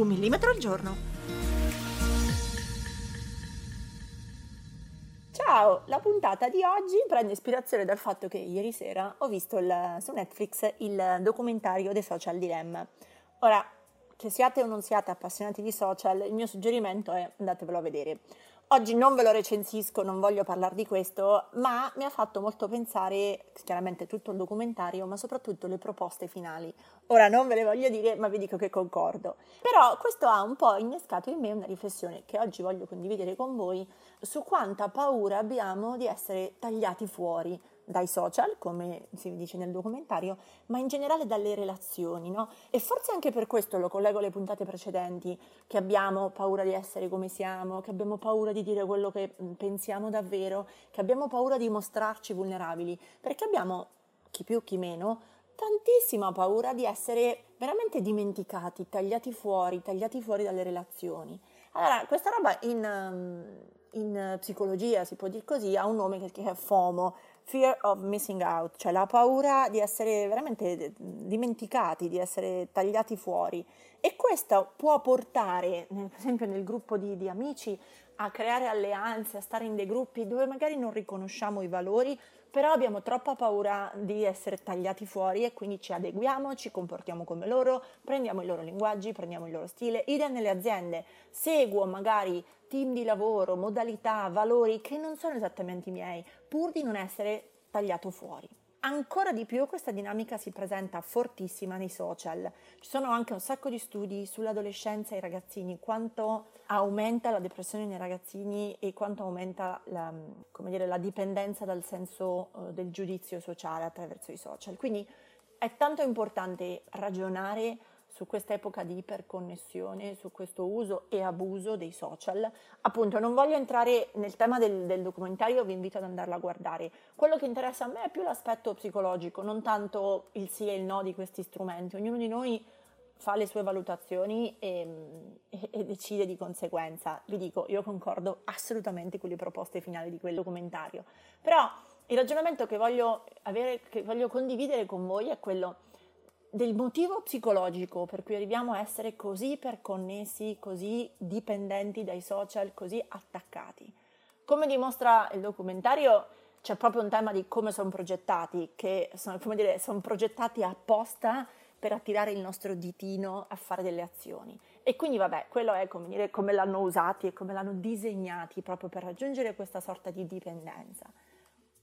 Un millimetro al giorno. Ciao, la puntata di oggi prende ispirazione dal fatto che ieri sera ho visto il, su Netflix il documentario dei social dilemma. Ora, che siate o non siate appassionati di social, il mio suggerimento è andatevelo a vedere. Oggi non ve lo recensisco, non voglio parlare di questo, ma mi ha fatto molto pensare, chiaramente tutto il documentario, ma soprattutto le proposte finali. Ora non ve le voglio dire, ma vi dico che concordo. Però questo ha un po' innescato in me una riflessione che oggi voglio condividere con voi su quanta paura abbiamo di essere tagliati fuori dai social, come si dice nel documentario, ma in generale dalle relazioni, no? E forse anche per questo lo collego alle puntate precedenti, che abbiamo paura di essere come siamo, che abbiamo paura di dire quello che mm, pensiamo davvero, che abbiamo paura di mostrarci vulnerabili, perché abbiamo, chi più chi meno, tantissima paura di essere veramente dimenticati, tagliati fuori, tagliati fuori dalle relazioni. Allora, questa roba in, mm, in psicologia, si può dire così, ha un nome che è FOMO, fear of missing out, cioè la paura di essere veramente dimenticati, di essere tagliati fuori. E questo può portare, per esempio nel gruppo di, di amici, a creare alleanze, a stare in dei gruppi dove magari non riconosciamo i valori, però abbiamo troppa paura di essere tagliati fuori e quindi ci adeguiamo, ci comportiamo come loro, prendiamo i loro linguaggi, prendiamo il loro stile. Idem nelle aziende, seguo magari team di lavoro, modalità, valori che non sono esattamente i miei, pur di non essere tagliato fuori. Ancora di più questa dinamica si presenta fortissima nei social. Ci sono anche un sacco di studi sull'adolescenza e i ragazzini, quanto aumenta la depressione nei ragazzini e quanto aumenta la, dire, la dipendenza dal senso uh, del giudizio sociale attraverso i social. Quindi è tanto importante ragionare su questa epoca di iperconnessione, su questo uso e abuso dei social. Appunto, non voglio entrare nel tema del, del, documentario, vi invito ad andarla a guardare. Quello che interessa a me è più l'aspetto psicologico, non tanto il sì e il no di questi strumenti. Ognuno di noi fa le sue valutazioni e, e, e decide di conseguenza. Vi dico, io concordo assolutamente con le proposte finali di quel documentario. Però il ragionamento che voglio, avere, che voglio condividere con voi è quello del motivo psicologico per cui arriviamo a essere così iperconnessi, così dipendenti dai social, così attaccati. Come dimostra il documentario, c'è proprio un tema di come sono progettati, che sono, come dire, sono progettati apposta per attirare il nostro ditino a fare delle azioni. E quindi, vabbè, quello è come, dire, come l'hanno usati e come l'hanno disegnati proprio per raggiungere questa sorta di dipendenza.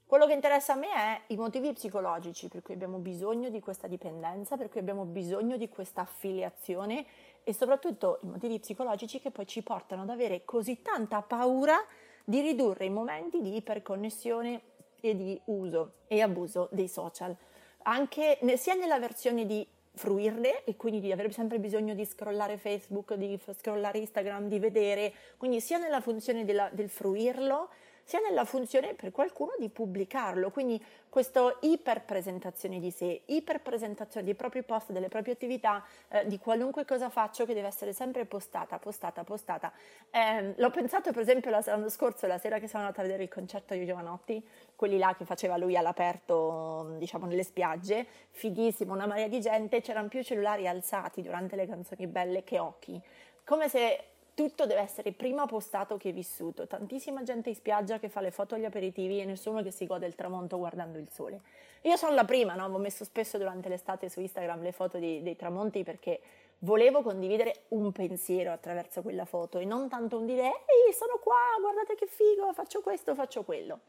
Quello che interessa a me è i motivi psicologici per cui abbiamo bisogno di questa dipendenza, per cui abbiamo bisogno di questa affiliazione e soprattutto i motivi psicologici che poi ci portano ad avere così tanta paura di ridurre i momenti di iperconnessione e di uso e abuso dei social, anche sia nella versione di fruirle e quindi di avere sempre bisogno di scrollare Facebook, di scrollare Instagram, di vedere, quindi sia nella funzione della, del fruirlo, sia nella funzione per qualcuno di pubblicarlo. Quindi questa iperpresentazione di sé, iperpresentazione dei propri post, delle proprie attività, eh, di qualunque cosa faccio che deve essere sempre postata, postata, postata. Eh, l'ho pensato per esempio l'anno scorso, la sera che sono andata a vedere il concerto di Giovanotti, quelli là che faceva lui all'aperto, diciamo nelle spiagge, fighissimo, una marea di gente, c'erano più cellulari alzati durante le canzoni belle che occhi. Come se tutto deve essere prima postato che vissuto. Tantissima gente in spiaggia che fa le foto agli aperitivi e nessuno che si gode il tramonto guardando il sole. Io sono la prima, no? Ho messo spesso durante l'estate su Instagram le foto di, dei tramonti perché volevo condividere un pensiero attraverso quella foto e non tanto un dire ehi sono qua, guardate che figo, faccio questo, faccio quello.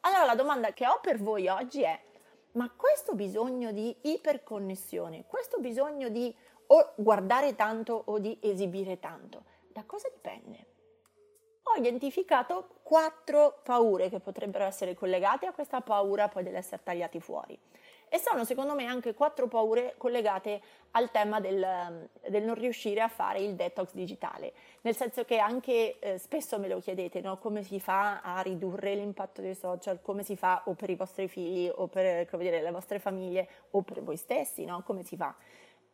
Allora la domanda che ho per voi oggi è ma questo bisogno di iperconnessione, questo bisogno di o guardare tanto o di esibire tanto, da cosa dipende? Ho identificato quattro paure che potrebbero essere collegate a questa paura poi dell'essere tagliati fuori. E sono secondo me anche quattro paure collegate al tema del, del non riuscire a fare il detox digitale, nel senso che anche eh, spesso me lo chiedete, no? come si fa a ridurre l'impatto dei social, come si fa o per i vostri figli o per dire, le vostre famiglie o per voi stessi, no? come si fa?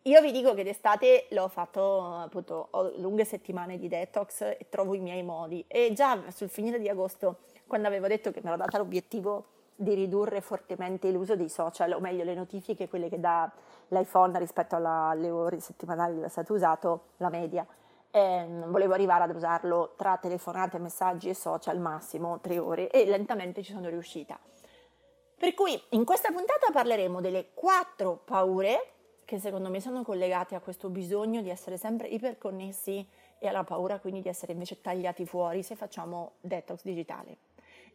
Io vi dico che d'estate l'ho fatto appunto, ho lunghe settimane di detox e trovo i miei modi e già sul finire di agosto, quando avevo detto che mi ero data l'obiettivo di ridurre fortemente l'uso dei social, o meglio le notifiche, quelle che dà l'iPhone rispetto alla, alle ore settimanali dove è stato usato, la media. E volevo arrivare ad usarlo tra telefonate, messaggi e social massimo tre ore e lentamente ci sono riuscita. Per cui in questa puntata parleremo delle quattro paure che secondo me sono collegate a questo bisogno di essere sempre iperconnessi e alla paura quindi di essere invece tagliati fuori se facciamo detox digitale.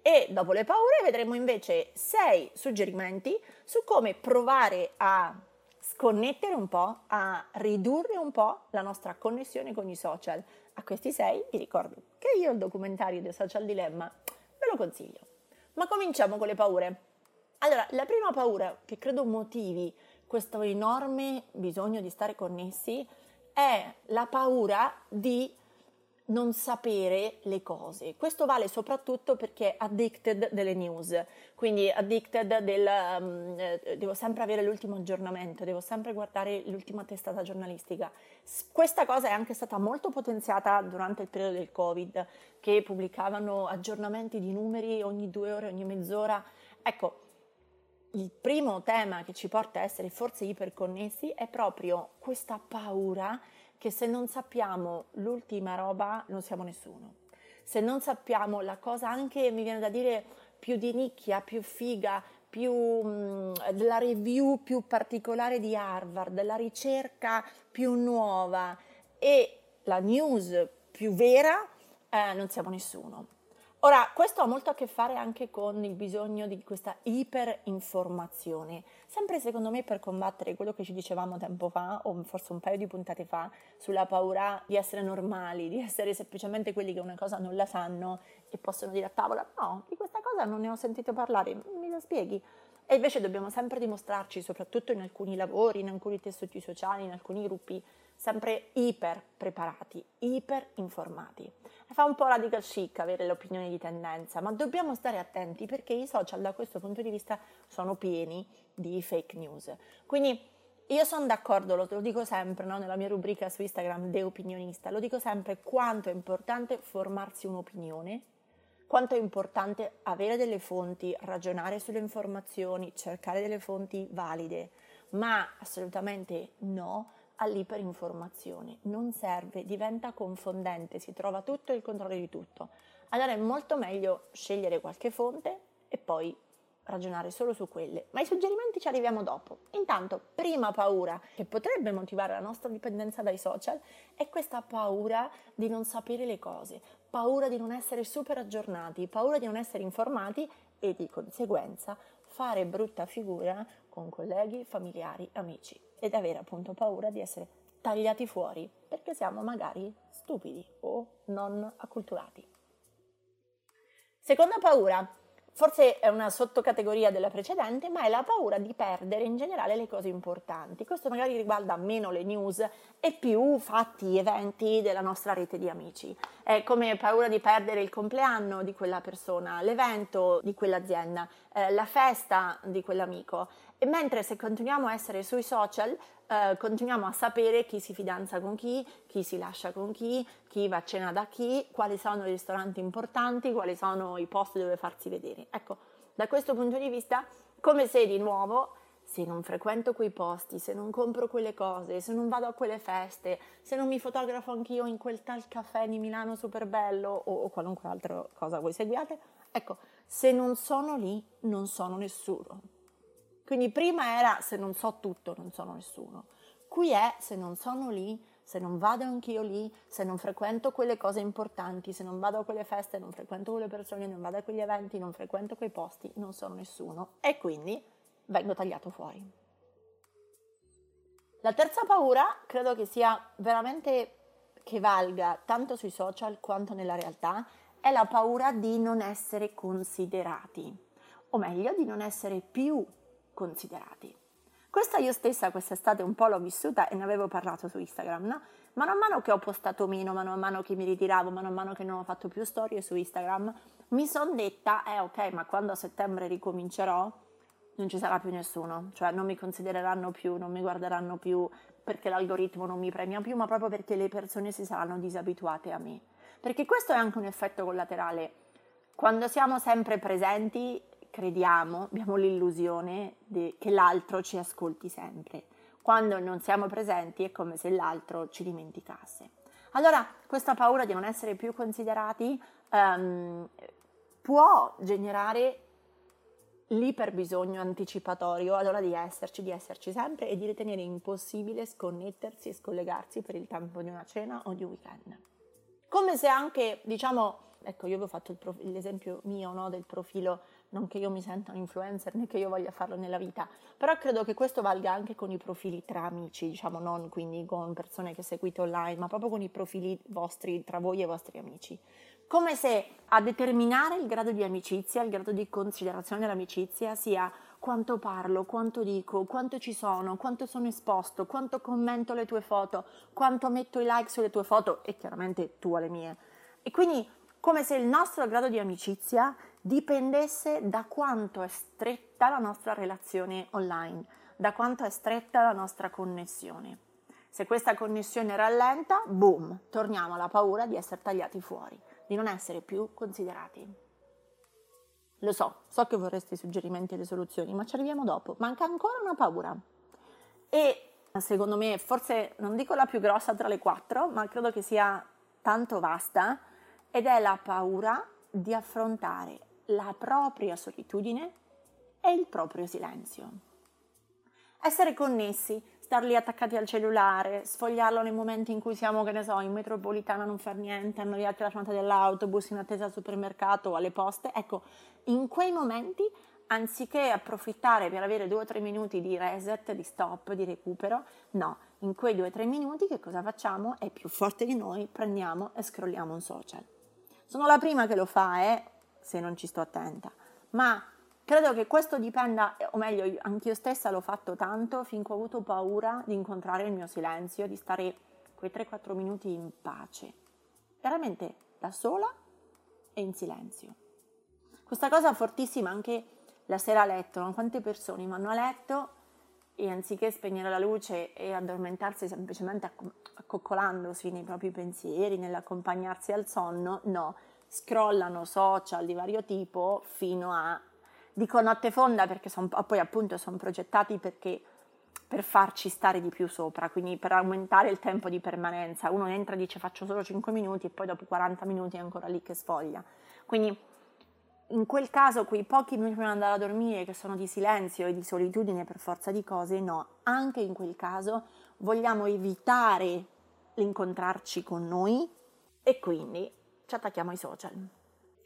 E dopo le paure vedremo invece sei suggerimenti su come provare a sconnettere un po', a ridurre un po' la nostra connessione con i social. A questi sei vi ricordo che io il documentario del Social Dilemma ve lo consiglio. Ma cominciamo con le paure. Allora, la prima paura che credo motivi questo enorme bisogno di stare connessi è la paura di non sapere le cose. Questo vale soprattutto perché addicted delle news, quindi addicted del um, eh, devo sempre avere l'ultimo aggiornamento, devo sempre guardare l'ultima testata giornalistica. Questa cosa è anche stata molto potenziata durante il periodo del Covid, che pubblicavano aggiornamenti di numeri ogni due ore, ogni mezz'ora. Ecco, il primo tema che ci porta a essere forse iperconnessi è proprio questa paura che se non sappiamo l'ultima roba non siamo nessuno. Se non sappiamo la cosa anche, mi viene da dire, più di nicchia, più figa, più mh, mm, review più particolare di Harvard, la ricerca più nuova e la news più vera, eh, non siamo nessuno. Ora, questo ha molto a che fare anche con il bisogno di questa iperinformazione, sempre secondo me per combattere quello che ci dicevamo tempo fa, o forse un paio di puntate fa, sulla paura di essere normali, di essere semplicemente quelli che una cosa non la sanno e possono dire a tavola, no, di questa cosa non ne ho sentito parlare, mi la spieghi? E invece dobbiamo sempre dimostrarci, soprattutto in alcuni lavori, in alcuni tessuti sociali, in alcuni gruppi, sempre iper preparati, iper informati. Fa un po' radical chic avere le opinioni di tendenza, ma dobbiamo stare attenti perché i social da questo punto di vista sono pieni di fake news. Quindi io sono d'accordo, lo, lo dico sempre no? nella mia rubrica su Instagram De Opinionista, lo dico sempre quanto è importante formarsi un'opinione, quanto è importante avere delle fonti, ragionare sulle informazioni, cercare delle fonti valide, ma assolutamente no all'iperinformazione, non serve, diventa confondente, si trova tutto il controllo di tutto. Allora è molto meglio scegliere qualche fonte e poi ragionare solo su quelle, ma i suggerimenti ci arriviamo dopo. Intanto, prima paura che potrebbe motivare la nostra dipendenza dai social è questa paura di non sapere le cose, paura di non essere super aggiornati, paura di non essere informati e di conseguenza fare brutta figura con colleghi, familiari, amici ed avere appunto paura di essere tagliati fuori perché siamo magari stupidi o non acculturati. Seconda paura, forse è una sottocategoria della precedente, ma è la paura di perdere in generale le cose importanti. Questo magari riguarda meno le news e più fatti, eventi della nostra rete di amici. È come paura di perdere il compleanno di quella persona, l'evento di quell'azienda, eh, la festa di quell'amico. E mentre se continuiamo a essere sui social, eh, continuiamo a sapere chi si fidanza con chi, chi si lascia con chi, chi va a cena da chi, quali sono i ristoranti importanti, quali sono i posti dove farsi vedere. Ecco, da questo punto di vista, come se di nuovo se non frequento quei posti, se non compro quelle cose, se non vado a quelle feste, se non mi fotografo anch'io in quel tal caffè di Milano super bello o, o qualunque altra cosa voi seguiate, ecco, se non sono lì non sono nessuno. Quindi prima era se non so tutto, non sono nessuno. Qui è se non sono lì, se non vado anch'io lì, se non frequento quelle cose importanti, se non vado a quelle feste, non frequento quelle persone, non vado a quegli eventi, non frequento quei posti, non sono nessuno e quindi vengo tagliato fuori. La terza paura credo che sia veramente che valga tanto sui social quanto nella realtà, è la paura di non essere considerati, o meglio di non essere più considerati. Questa io stessa quest'estate un po' l'ho vissuta e ne avevo parlato su Instagram, no? Mano mano che ho postato meno, mano a mano che mi ritiravo, mano a mano che non ho fatto più storie su Instagram, mi sono detta, eh ok, ma quando a settembre ricomincerò non ci sarà più nessuno, cioè non mi considereranno più, non mi guarderanno più perché l'algoritmo non mi premia più, ma proprio perché le persone si saranno disabituate a me. Perché questo è anche un effetto collaterale. Quando siamo sempre presenti, crediamo, abbiamo l'illusione de, che l'altro ci ascolti sempre. Quando non siamo presenti è come se l'altro ci dimenticasse. Allora, questa paura di non essere più considerati um, può generare l'iperbisogno anticipatorio allora di esserci, di esserci sempre e di ritenere impossibile sconnettersi e scollegarsi per il tempo di una cena o di un weekend. Come se anche, diciamo, ecco, io avevo fatto prof- l'esempio mio no, del profilo, non che io mi senta un influencer né che io voglia farlo nella vita, però credo che questo valga anche con i profili tra amici, diciamo, non quindi con persone che seguite online, ma proprio con i profili vostri, tra voi e i vostri amici. Come se a determinare il grado di amicizia, il grado di considerazione dell'amicizia sia quanto parlo, quanto dico, quanto ci sono, quanto sono esposto, quanto commento le tue foto, quanto metto i like sulle tue foto e chiaramente tu alle mie. E quindi come se il nostro grado di amicizia dipendesse da quanto è stretta la nostra relazione online, da quanto è stretta la nostra connessione. Se questa connessione rallenta, boom, torniamo alla paura di essere tagliati fuori di non essere più considerati. Lo so, so che vorresti suggerimenti e le soluzioni, ma ci arriviamo dopo. Manca ancora una paura. E secondo me, forse non dico la più grossa tra le quattro, ma credo che sia tanto vasta, ed è la paura di affrontare la propria solitudine e il proprio silenzio. Essere connessi, star lì attaccati al cellulare, sfogliarlo nei momenti in cui siamo, che ne so, in metropolitana non far niente, annoiati alla chiamata dell'autobus, in attesa al supermercato o alle poste, ecco, in quei momenti, anziché approfittare per avere due o tre minuti di reset, di stop, di recupero, no, in quei due o tre minuti che cosa facciamo? È più forte di noi, prendiamo e scrolliamo un social. Sono la prima che lo fa, eh, se non ci sto attenta, ma Credo che questo dipenda, o meglio, anch'io stessa l'ho fatto tanto finché ho avuto paura di incontrare il mio silenzio, di stare quei 3-4 minuti in pace, veramente da sola e in silenzio. Questa cosa fortissima anche la sera a letto, no? quante persone vanno a letto e anziché spegnere la luce e addormentarsi semplicemente accoccolandosi nei propri pensieri, nell'accompagnarsi al sonno, no, scrollano social di vario tipo fino a Dico notte fonda perché son, poi appunto sono progettati perché, per farci stare di più sopra, quindi per aumentare il tempo di permanenza. Uno entra e dice faccio solo 5 minuti e poi dopo 40 minuti è ancora lì che sfoglia. Quindi in quel caso quei pochi minuti prima di andare a dormire che sono di silenzio e di solitudine per forza di cose, no, anche in quel caso vogliamo evitare l'incontrarci con noi e quindi ci attacchiamo ai social.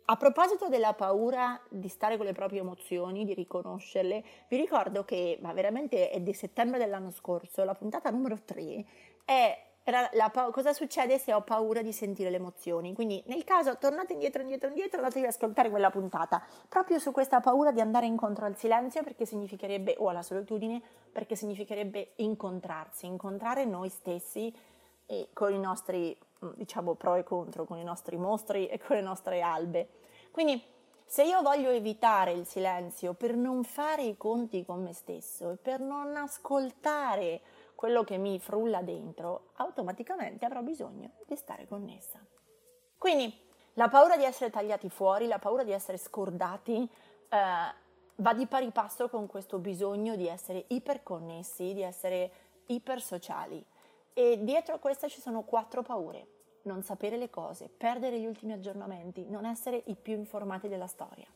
A proposito della paura di stare con le proprie emozioni, di riconoscerle, vi ricordo che, ma veramente è di settembre dell'anno scorso, la puntata numero 3 è era la, cosa succede se ho paura di sentire le emozioni. Quindi nel caso tornate indietro, indietro, indietro, andatevi ad ascoltare quella puntata, proprio su questa paura di andare incontro al silenzio perché significherebbe, o alla solitudine, perché significherebbe incontrarsi, incontrare noi stessi e con i nostri Mm, diciamo pro e contro con i nostri mostri e con le nostre albe. Quindi se io voglio evitare il silenzio per non fare i conti con me stesso e per non ascoltare quello che mi frulla dentro, automaticamente avrò bisogno di stare connessa. Quindi la paura di essere tagliati fuori, la paura di essere scordati, eh, va di pari passo con questo bisogno di essere iperconnessi, di essere ipersociali. E dietro a questa ci sono quattro paure. Non sapere le cose, perdere gli ultimi aggiornamenti, non essere i più informati della storia.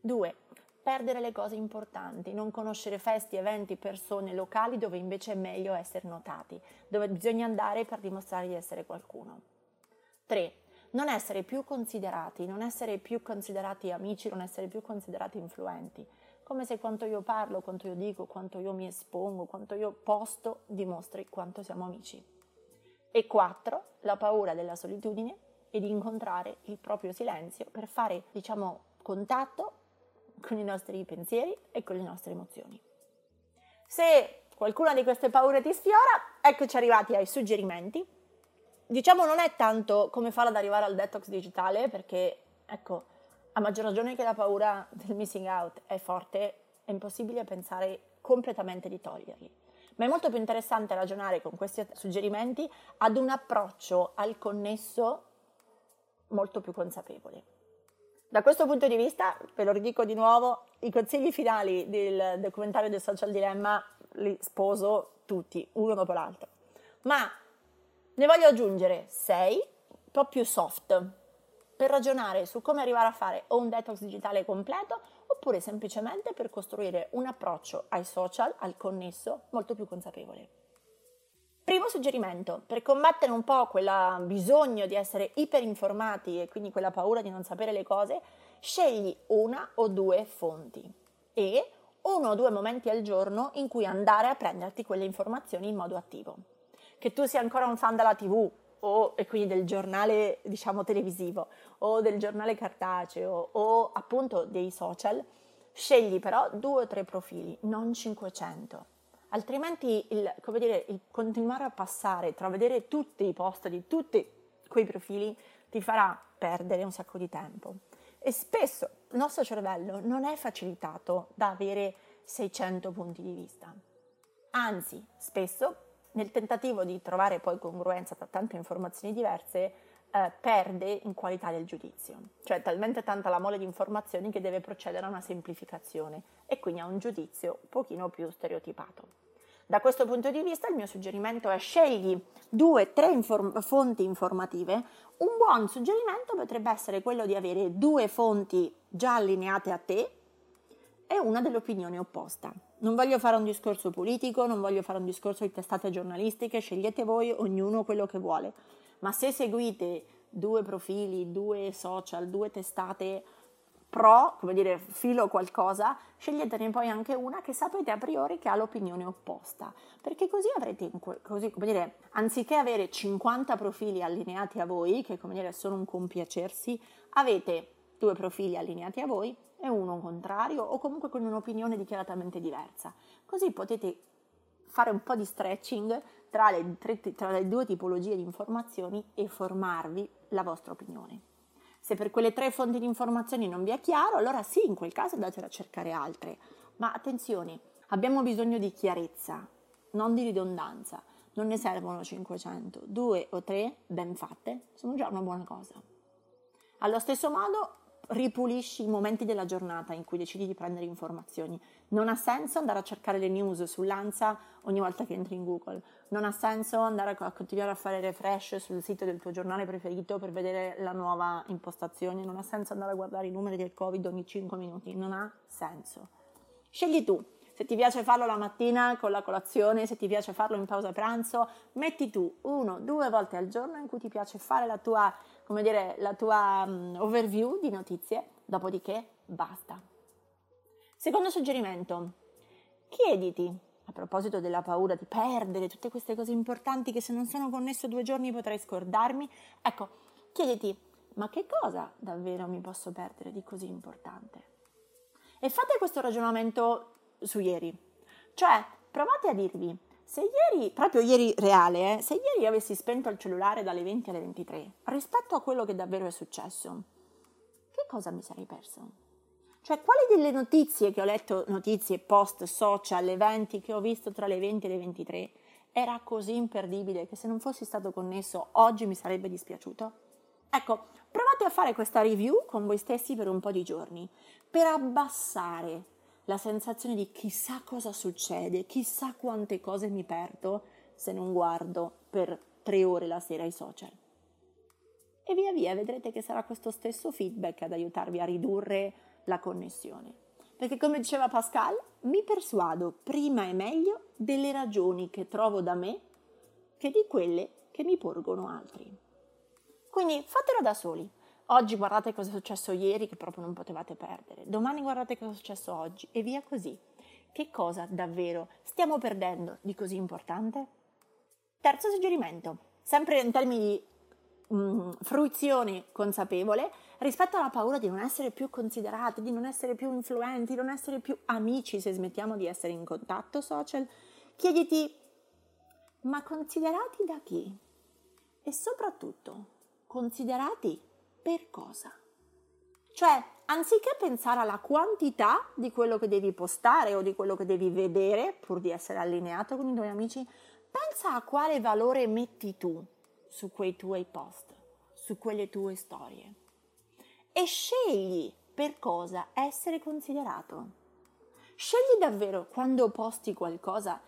2. Perdere le cose importanti, non conoscere feste, eventi, persone, locali dove invece è meglio essere notati, dove bisogna andare per dimostrare di essere qualcuno. 3. Non essere più considerati, non essere più considerati amici, non essere più considerati influenti, come se quanto io parlo, quanto io dico, quanto io mi espongo, quanto io posto dimostri quanto siamo amici. E quattro, la paura della solitudine e di incontrare il proprio silenzio per fare, diciamo, contatto con i nostri pensieri e con le nostre emozioni. Se qualcuna di queste paure ti sfiora, eccoci arrivati ai suggerimenti. Diciamo non è tanto come farla ad arrivare al detox digitale, perché ecco, a maggior ragione che la paura del missing out è forte, è impossibile pensare completamente di toglierli. Ma è molto più interessante ragionare con questi suggerimenti ad un approccio al connesso molto più consapevole. Da questo punto di vista, ve lo ridico di nuovo, i consigli finali del documentario del Social Dilemma li sposo tutti, uno dopo l'altro. Ma ne voglio aggiungere sei, un po' più soft, per ragionare su come arrivare a fare o un detox digitale completo oppure semplicemente per costruire un approccio ai social, al connesso, molto più consapevole. Primo suggerimento, per combattere un po' quel bisogno di essere iperinformati e quindi quella paura di non sapere le cose, scegli una o due fonti e uno o due momenti al giorno in cui andare a prenderti quelle informazioni in modo attivo. Che tu sia ancora un fan della TV o e quindi del giornale, diciamo, televisivo o del giornale cartaceo o appunto dei social, scegli però due o tre profili, non 500 altrimenti il, dire, il continuare a passare tra vedere tutti i post di tutti quei profili ti farà perdere un sacco di tempo. E spesso il nostro cervello non è facilitato da avere 600 punti di vista. Anzi, spesso nel tentativo di trovare poi congruenza tra tante informazioni diverse, eh, perde in qualità del giudizio. Cioè talmente tanta la mole di informazioni che deve procedere a una semplificazione e quindi a un giudizio un pochino più stereotipato. Da questo punto di vista il mio suggerimento è scegli due, tre inform- fonti informative. Un buon suggerimento potrebbe essere quello di avere due fonti già allineate a te e una dell'opinione opposta. Non voglio fare un discorso politico, non voglio fare un discorso di testate giornalistiche, scegliete voi ognuno quello che vuole, ma se seguite due profili, due social, due testate pro, come dire, filo qualcosa, sceglietene poi anche una che sapete a priori che ha l'opinione opposta, perché così avrete, così, come dire, anziché avere 50 profili allineati a voi, che come dire sono un compiacersi, avete due profili allineati a voi e uno contrario o comunque con un'opinione dichiaratamente diversa. Così potete fare un po' di stretching tra le, tra le due tipologie di informazioni e formarvi la vostra opinione. Se per quelle tre fonti di informazioni non vi è chiaro, allora sì, in quel caso andate a cercare altre. Ma attenzione, abbiamo bisogno di chiarezza, non di ridondanza. Non ne servono 500, due o tre ben fatte sono già una buona cosa. Allo stesso modo, ripulisci i momenti della giornata in cui decidi di prendere informazioni. Non ha senso andare a cercare le news sull'ANSA ogni volta che entri in Google. Non ha senso andare a continuare a fare refresh sul sito del tuo giornale preferito per vedere la nuova impostazione. Non ha senso andare a guardare i numeri del Covid ogni 5 minuti. Non ha senso. Scegli tu. Se ti piace farlo la mattina con la colazione, se ti piace farlo in pausa pranzo, metti tu uno, due volte al giorno in cui ti piace fare la tua come dire, la tua um, overview di notizie, dopodiché basta. Secondo suggerimento, chiediti, a proposito della paura di perdere tutte queste cose importanti che se non sono connesso due giorni potrei scordarmi, ecco, chiediti, ma che cosa davvero mi posso perdere di così importante? E fate questo ragionamento su ieri, cioè provate a dirvi, se ieri, proprio ieri reale, eh, se ieri avessi spento il cellulare dalle 20 alle 23, rispetto a quello che davvero è successo, che cosa mi sarei perso? Cioè, quali delle notizie che ho letto, notizie, post, social, eventi che ho visto tra le 20 e le 23, era così imperdibile che se non fossi stato connesso oggi mi sarebbe dispiaciuto? Ecco, provate a fare questa review con voi stessi per un po' di giorni, per abbassare la sensazione di chissà cosa succede, chissà quante cose mi perdo se non guardo per tre ore la sera i social. E via via vedrete che sarà questo stesso feedback ad aiutarvi a ridurre la connessione. Perché come diceva Pascal, mi persuado prima e meglio delle ragioni che trovo da me che di quelle che mi porgono altri. Quindi fatelo da soli, Oggi guardate cosa è successo ieri che proprio non potevate perdere. Domani guardate cosa è successo oggi e via così. Che cosa davvero stiamo perdendo di così importante? Terzo suggerimento, sempre in termini di mh, fruizione consapevole rispetto alla paura di non essere più considerati, di non essere più influenti, di non essere più amici se smettiamo di essere in contatto social, chiediti, ma considerati da chi? E soprattutto, considerati per cosa? Cioè, anziché pensare alla quantità di quello che devi postare o di quello che devi vedere, pur di essere allineato con i tuoi amici, pensa a quale valore metti tu su quei tuoi post, su quelle tue storie. E scegli per cosa essere considerato. Scegli davvero quando posti qualcosa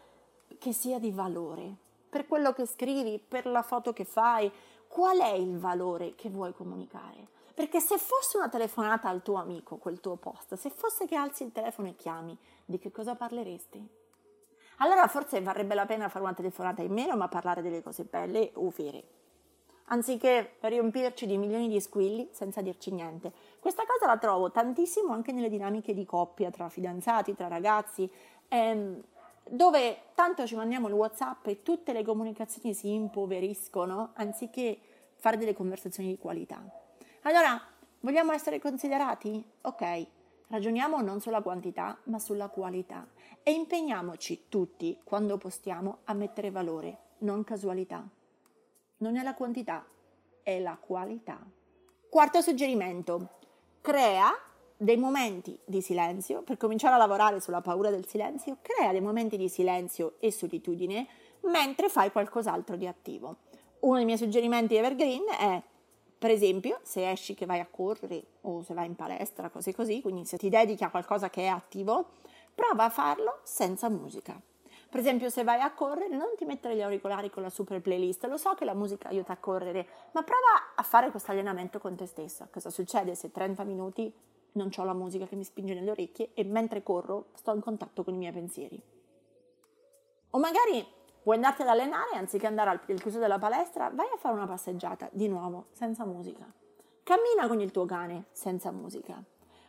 che sia di valore, per quello che scrivi, per la foto che fai, qual è il valore che vuoi comunicare. Perché se fosse una telefonata al tuo amico, quel tuo post, se fosse che alzi il telefono e chiami, di che cosa parleresti? Allora forse varrebbe la pena fare una telefonata in meno, ma parlare delle cose belle o vere anziché riempirci di milioni di squilli senza dirci niente. Questa cosa la trovo tantissimo anche nelle dinamiche di coppia tra fidanzati, tra ragazzi, ehm, dove tanto ci mandiamo il WhatsApp e tutte le comunicazioni si impoveriscono anziché fare delle conversazioni di qualità. Allora, vogliamo essere considerati? Ok, ragioniamo non sulla quantità, ma sulla qualità e impegniamoci tutti, quando postiamo, a mettere valore, non casualità non è la quantità, è la qualità. Quarto suggerimento, crea dei momenti di silenzio, per cominciare a lavorare sulla paura del silenzio, crea dei momenti di silenzio e solitudine mentre fai qualcos'altro di attivo. Uno dei miei suggerimenti evergreen è, per esempio, se esci che vai a correre o se vai in palestra, cose così, quindi se ti dedichi a qualcosa che è attivo, prova a farlo senza musica. Per esempio, se vai a correre, non ti mettere gli auricolari con la super playlist. Lo so che la musica aiuta a correre, ma prova a fare questo allenamento con te stessa. Cosa succede se 30 minuti non ho la musica che mi spinge nelle orecchie e mentre corro sto in contatto con i miei pensieri? O magari vuoi andarti ad allenare, anziché andare al chiuso della palestra, vai a fare una passeggiata, di nuovo, senza musica. Cammina con il tuo cane, senza musica.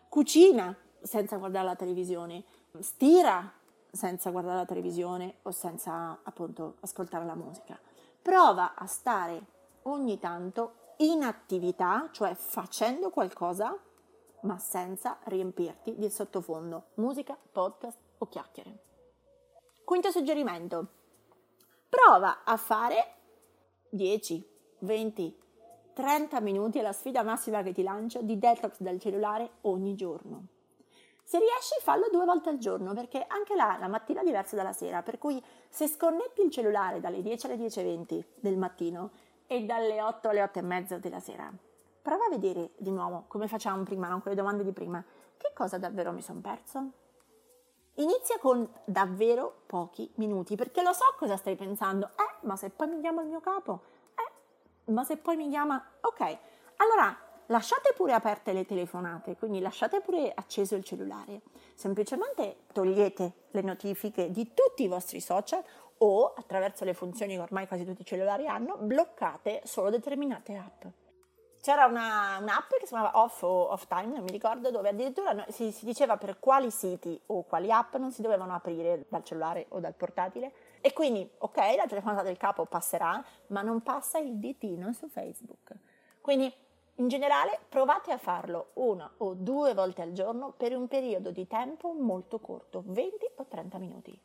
Cucina, senza guardare la televisione. Stira, senza guardare la televisione o senza appunto ascoltare la musica. Prova a stare ogni tanto in attività, cioè facendo qualcosa, ma senza riempirti di sottofondo, musica, podcast o chiacchiere. Quinto suggerimento, prova a fare 10, 20, 30 minuti, è la sfida massima che ti lancio, di detox dal cellulare ogni giorno. Se riesci fallo due volte al giorno perché anche là la mattina è diversa dalla sera, per cui se sconnetti il cellulare dalle 10 alle 10.20 del mattino e dalle 8 alle 8 e mezza della sera, prova a vedere di nuovo come facciamo prima, con le domande di prima, che cosa davvero mi sono perso? Inizia con davvero pochi minuti perché lo so cosa stai pensando, eh ma se poi mi chiama il mio capo, eh ma se poi mi chiama, ok, allora lasciate pure aperte le telefonate, quindi lasciate pure acceso il cellulare. Semplicemente togliete le notifiche di tutti i vostri social o attraverso le funzioni che ormai quasi tutti i cellulari hanno, bloccate solo determinate app. C'era una, un'app che si chiamava Off o Off Time, non mi ricordo, dove addirittura si, si diceva per quali siti o quali app non si dovevano aprire dal cellulare o dal portatile. E quindi, ok, la telefonata del capo passerà, ma non passa il ditino su Facebook. Quindi in generale provate a farlo una o due volte al giorno per un periodo di tempo molto corto, 20 o 30 minuti.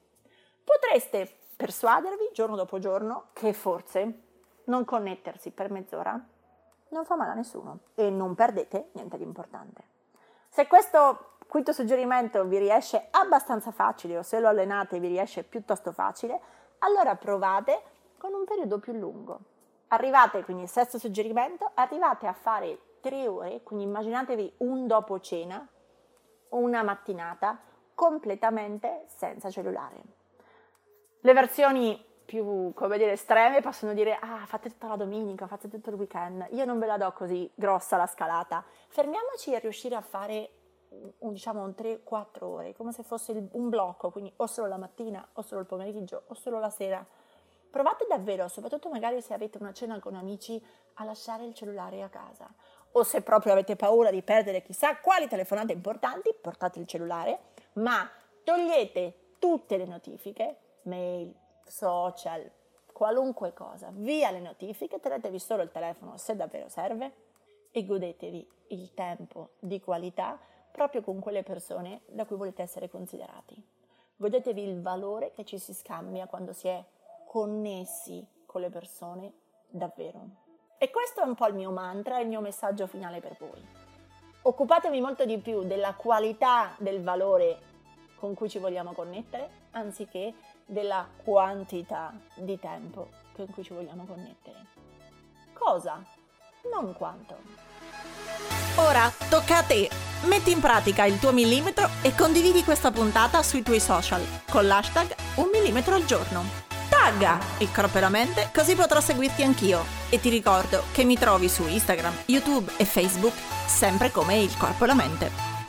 Potreste persuadervi giorno dopo giorno che forse non connettersi per mezz'ora non fa male a nessuno e non perdete niente di importante. Se questo quinto suggerimento vi riesce abbastanza facile o se lo allenate vi riesce piuttosto facile, allora provate con un periodo più lungo Arrivate, quindi sesto suggerimento, arrivate a fare tre ore, quindi immaginatevi un dopo cena, una mattinata completamente senza cellulare. Le versioni più, come dire, estreme possono dire ah, fate tutta la domenica, fate tutto il weekend. Io non ve la do così grossa la scalata. Fermiamoci a riuscire a fare un, diciamo un 3-4 ore, come se fosse un blocco, quindi o solo la mattina, o solo il pomeriggio, o solo la sera Provate davvero, soprattutto magari se avete una cena con amici, a lasciare il cellulare a casa. O se proprio avete paura di perdere chissà quali telefonate importanti, portate il cellulare, ma togliete tutte le notifiche, mail, social, qualunque cosa, via le notifiche, tenetevi solo il telefono se davvero serve e godetevi il tempo di qualità proprio con quelle persone da cui volete essere considerati. Godetevi il valore che ci si scambia quando si è connessi con le persone davvero. E questo è un po' il mio mantra, il mio messaggio finale per voi. Occupatevi molto di più della qualità del valore con cui ci vogliamo connettere, anziché della quantità di tempo con cui ci vogliamo connettere. Cosa? Non quanto. Ora tocca a te. Metti in pratica il tuo millimetro e condividi questa puntata sui tuoi social con l'hashtag un millimetro al giorno. Tagga il corpo e la mente così potrò seguirti anch'io. E ti ricordo che mi trovi su Instagram, YouTube e Facebook sempre come il corpo e la mente.